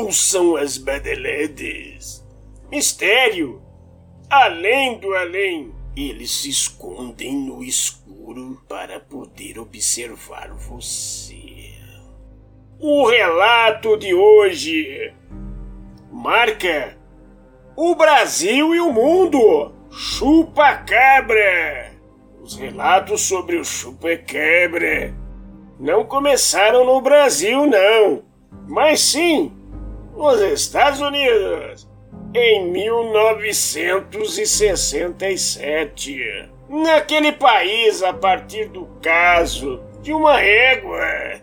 ouçam as badaladas. Mistério, além do além, eles se escondem no escuro para poder observar você. O relato de hoje marca o Brasil e o mundo. Chupa cabra. Os relatos sobre o chupa cabra não começaram no Brasil, não, mas sim nos Estados Unidos em 1967. Naquele país, a partir do caso de uma égua,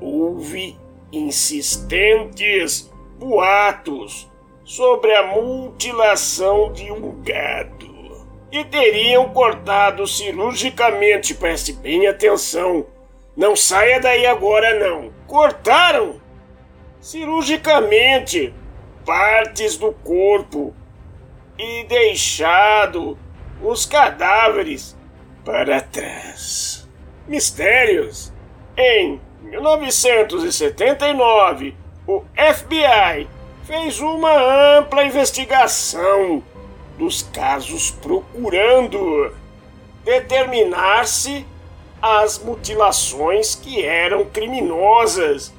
houve insistentes boatos sobre a mutilação de um gado e teriam cortado cirurgicamente, preste bem atenção, não saia daí agora não. Cortaram cirurgicamente partes do corpo e deixado os cadáveres para trás. Mistérios. Em 1979, o FBI fez uma ampla investigação dos casos procurando determinar-se as mutilações que eram criminosas,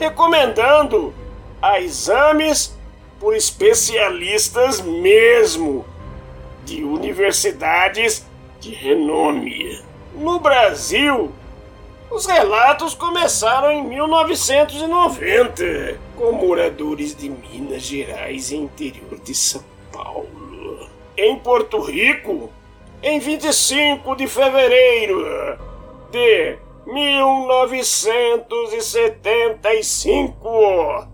recomendando a exames por especialistas mesmo de universidades de renome. No Brasil, os relatos começaram em 1990, com moradores de Minas Gerais e interior de São Paulo. Em Porto Rico, em 25 de fevereiro de 1975,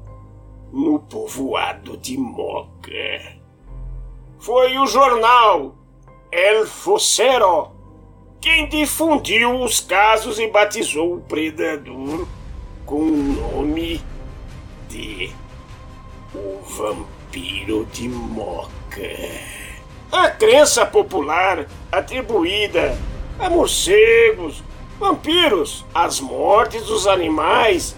no povoado de Moca. Foi o jornal El Focero quem difundiu os casos e batizou o predador com o nome de O Vampiro de Moca. A crença popular atribuída a morcegos, vampiros, as mortes dos animais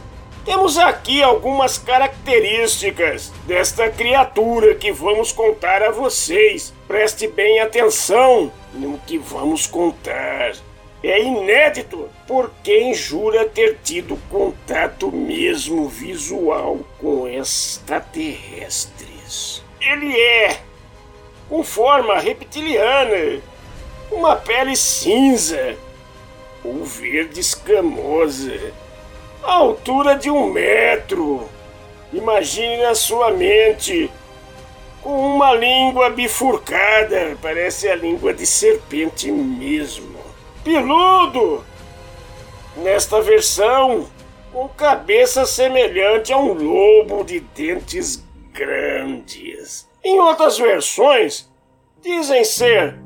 temos aqui algumas características desta criatura que vamos contar a vocês. Preste bem atenção no que vamos contar. É inédito por quem jura ter tido contato mesmo visual com extraterrestres. Ele é com forma reptiliana, uma pele cinza ou verde escamosa altura de um metro. Imagine na sua mente com uma língua bifurcada, parece a língua de serpente mesmo. Peludo! Nesta versão, com cabeça semelhante a um lobo de dentes grandes. Em outras versões, dizem ser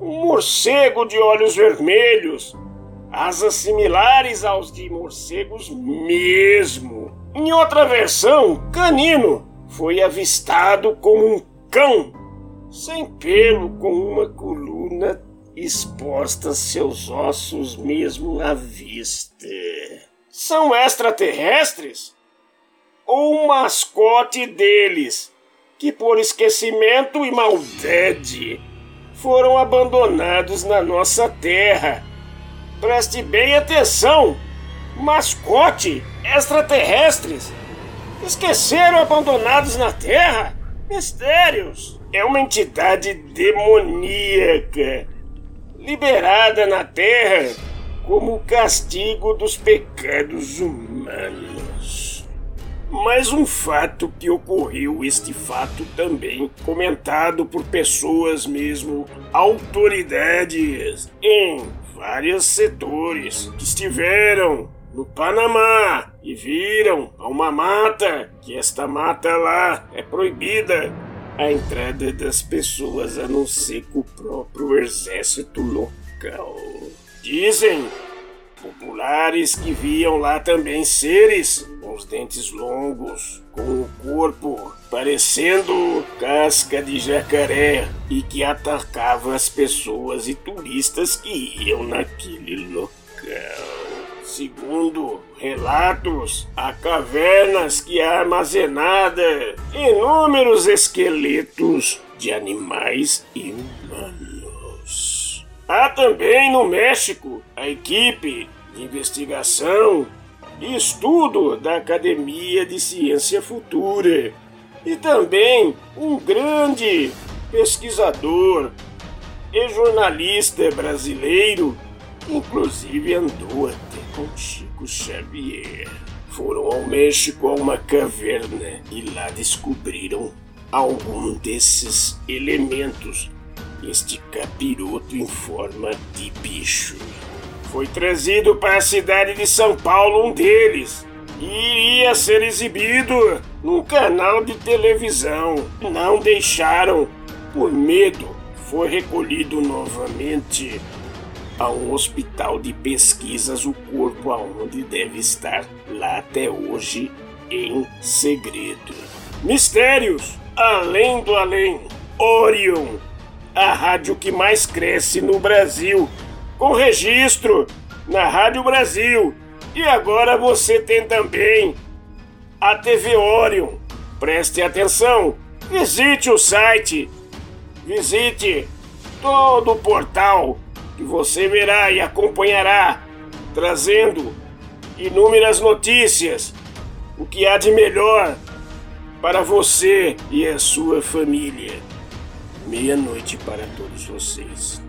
um morcego de olhos vermelhos asas similares aos de morcegos mesmo. Em outra versão, Canino foi avistado como um cão, sem pelo, com uma coluna exposta seus ossos mesmo à vista. São extraterrestres? Ou um mascote deles, que por esquecimento e maldade foram abandonados na nossa terra Preste bem atenção! Mascote extraterrestres esqueceram abandonados na Terra? Mistérios! É uma entidade demoníaca liberada na Terra como castigo dos pecados humanos. Mais um fato que ocorreu, este fato também comentado por pessoas mesmo, autoridades, em vários setores que estiveram no Panamá e viram a uma mata, que esta mata lá é proibida a entrada das pessoas a não ser com o próprio exército local. Dizem populares que viam lá também seres os dentes longos, com o corpo parecendo casca de jacaré e que atacava as pessoas e turistas que iam naquele local. Segundo relatos, há cavernas que armazenada inúmeros esqueletos de animais e humanos. Há também no México a equipe de investigação e estudo da Academia de Ciência Futura e também um grande pesquisador e jornalista brasileiro, inclusive andou até com Chico Xavier. Foram ao México a uma caverna e lá descobriram algum desses elementos. Este capiroto em forma de bicho. Foi trazido para a cidade de São Paulo um deles e iria ser exibido num canal de televisão. Não deixaram por medo. Foi recolhido novamente a um hospital de pesquisas o corpo aonde deve estar lá até hoje em segredo. Mistérios além do além. Orion, a rádio que mais cresce no Brasil, com registro na Rádio Brasil. E agora você tem também a TV Orion. Preste atenção, visite o site, visite todo o portal que você verá e acompanhará, trazendo inúmeras notícias, o que há de melhor para você e a sua família. Meia-noite para todos vocês.